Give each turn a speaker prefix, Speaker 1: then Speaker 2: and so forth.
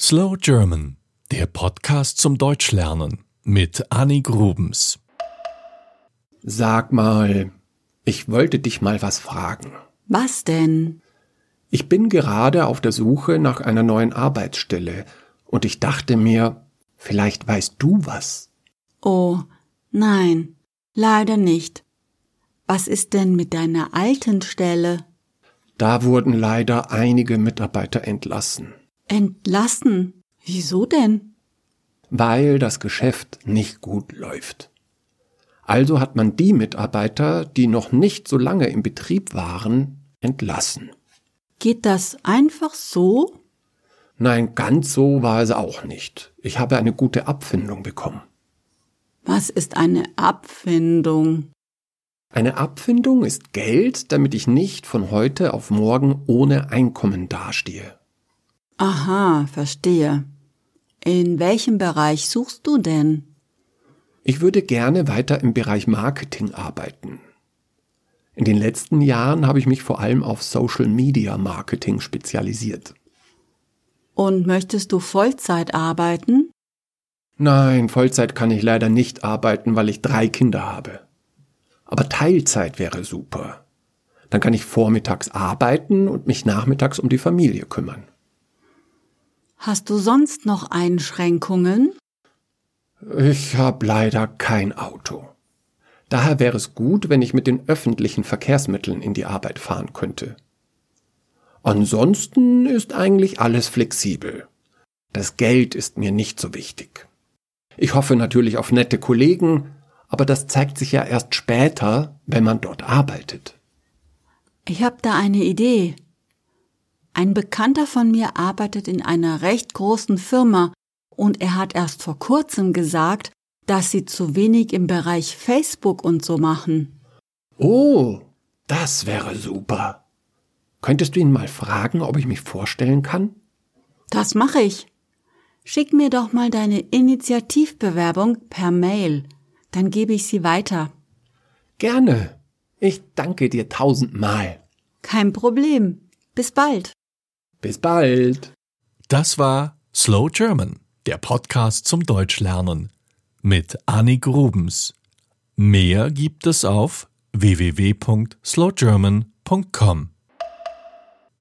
Speaker 1: Slow German, der Podcast zum Deutschlernen mit Annie Grubens.
Speaker 2: Sag mal, ich wollte dich mal was fragen.
Speaker 3: Was denn?
Speaker 2: Ich bin gerade auf der Suche nach einer neuen Arbeitsstelle und ich dachte mir, vielleicht weißt du was.
Speaker 3: Oh, nein, leider nicht. Was ist denn mit deiner alten Stelle?
Speaker 2: Da wurden leider einige Mitarbeiter entlassen.
Speaker 3: Entlassen? Wieso denn?
Speaker 2: Weil das Geschäft nicht gut läuft. Also hat man die Mitarbeiter, die noch nicht so lange im Betrieb waren, entlassen.
Speaker 3: Geht das einfach so?
Speaker 2: Nein, ganz so war es auch nicht. Ich habe eine gute Abfindung bekommen.
Speaker 3: Was ist eine Abfindung?
Speaker 2: Eine Abfindung ist Geld, damit ich nicht von heute auf morgen ohne Einkommen dastehe.
Speaker 3: Aha, verstehe. In welchem Bereich suchst du denn?
Speaker 2: Ich würde gerne weiter im Bereich Marketing arbeiten. In den letzten Jahren habe ich mich vor allem auf Social Media Marketing spezialisiert.
Speaker 3: Und möchtest du Vollzeit arbeiten?
Speaker 2: Nein, Vollzeit kann ich leider nicht arbeiten, weil ich drei Kinder habe. Aber Teilzeit wäre super. Dann kann ich vormittags arbeiten und mich nachmittags um die Familie kümmern.
Speaker 3: Hast du sonst noch Einschränkungen?
Speaker 2: Ich habe leider kein Auto. Daher wäre es gut, wenn ich mit den öffentlichen Verkehrsmitteln in die Arbeit fahren könnte. Ansonsten ist eigentlich alles flexibel. Das Geld ist mir nicht so wichtig. Ich hoffe natürlich auf nette Kollegen, aber das zeigt sich ja erst später, wenn man dort arbeitet.
Speaker 3: Ich habe da eine Idee. Ein Bekannter von mir arbeitet in einer recht großen Firma und er hat erst vor kurzem gesagt, dass sie zu wenig im Bereich Facebook und so machen.
Speaker 2: Oh, das wäre super. Könntest du ihn mal fragen, ob ich mich vorstellen kann?
Speaker 3: Das mache ich. Schick mir doch mal deine Initiativbewerbung per Mail, dann gebe ich sie weiter.
Speaker 2: Gerne. Ich danke dir tausendmal.
Speaker 3: Kein Problem. Bis bald.
Speaker 2: Bis bald.
Speaker 1: Das war Slow German, der Podcast zum Deutschlernen mit Annie Grubens. Mehr gibt es auf www.slowgerman.com.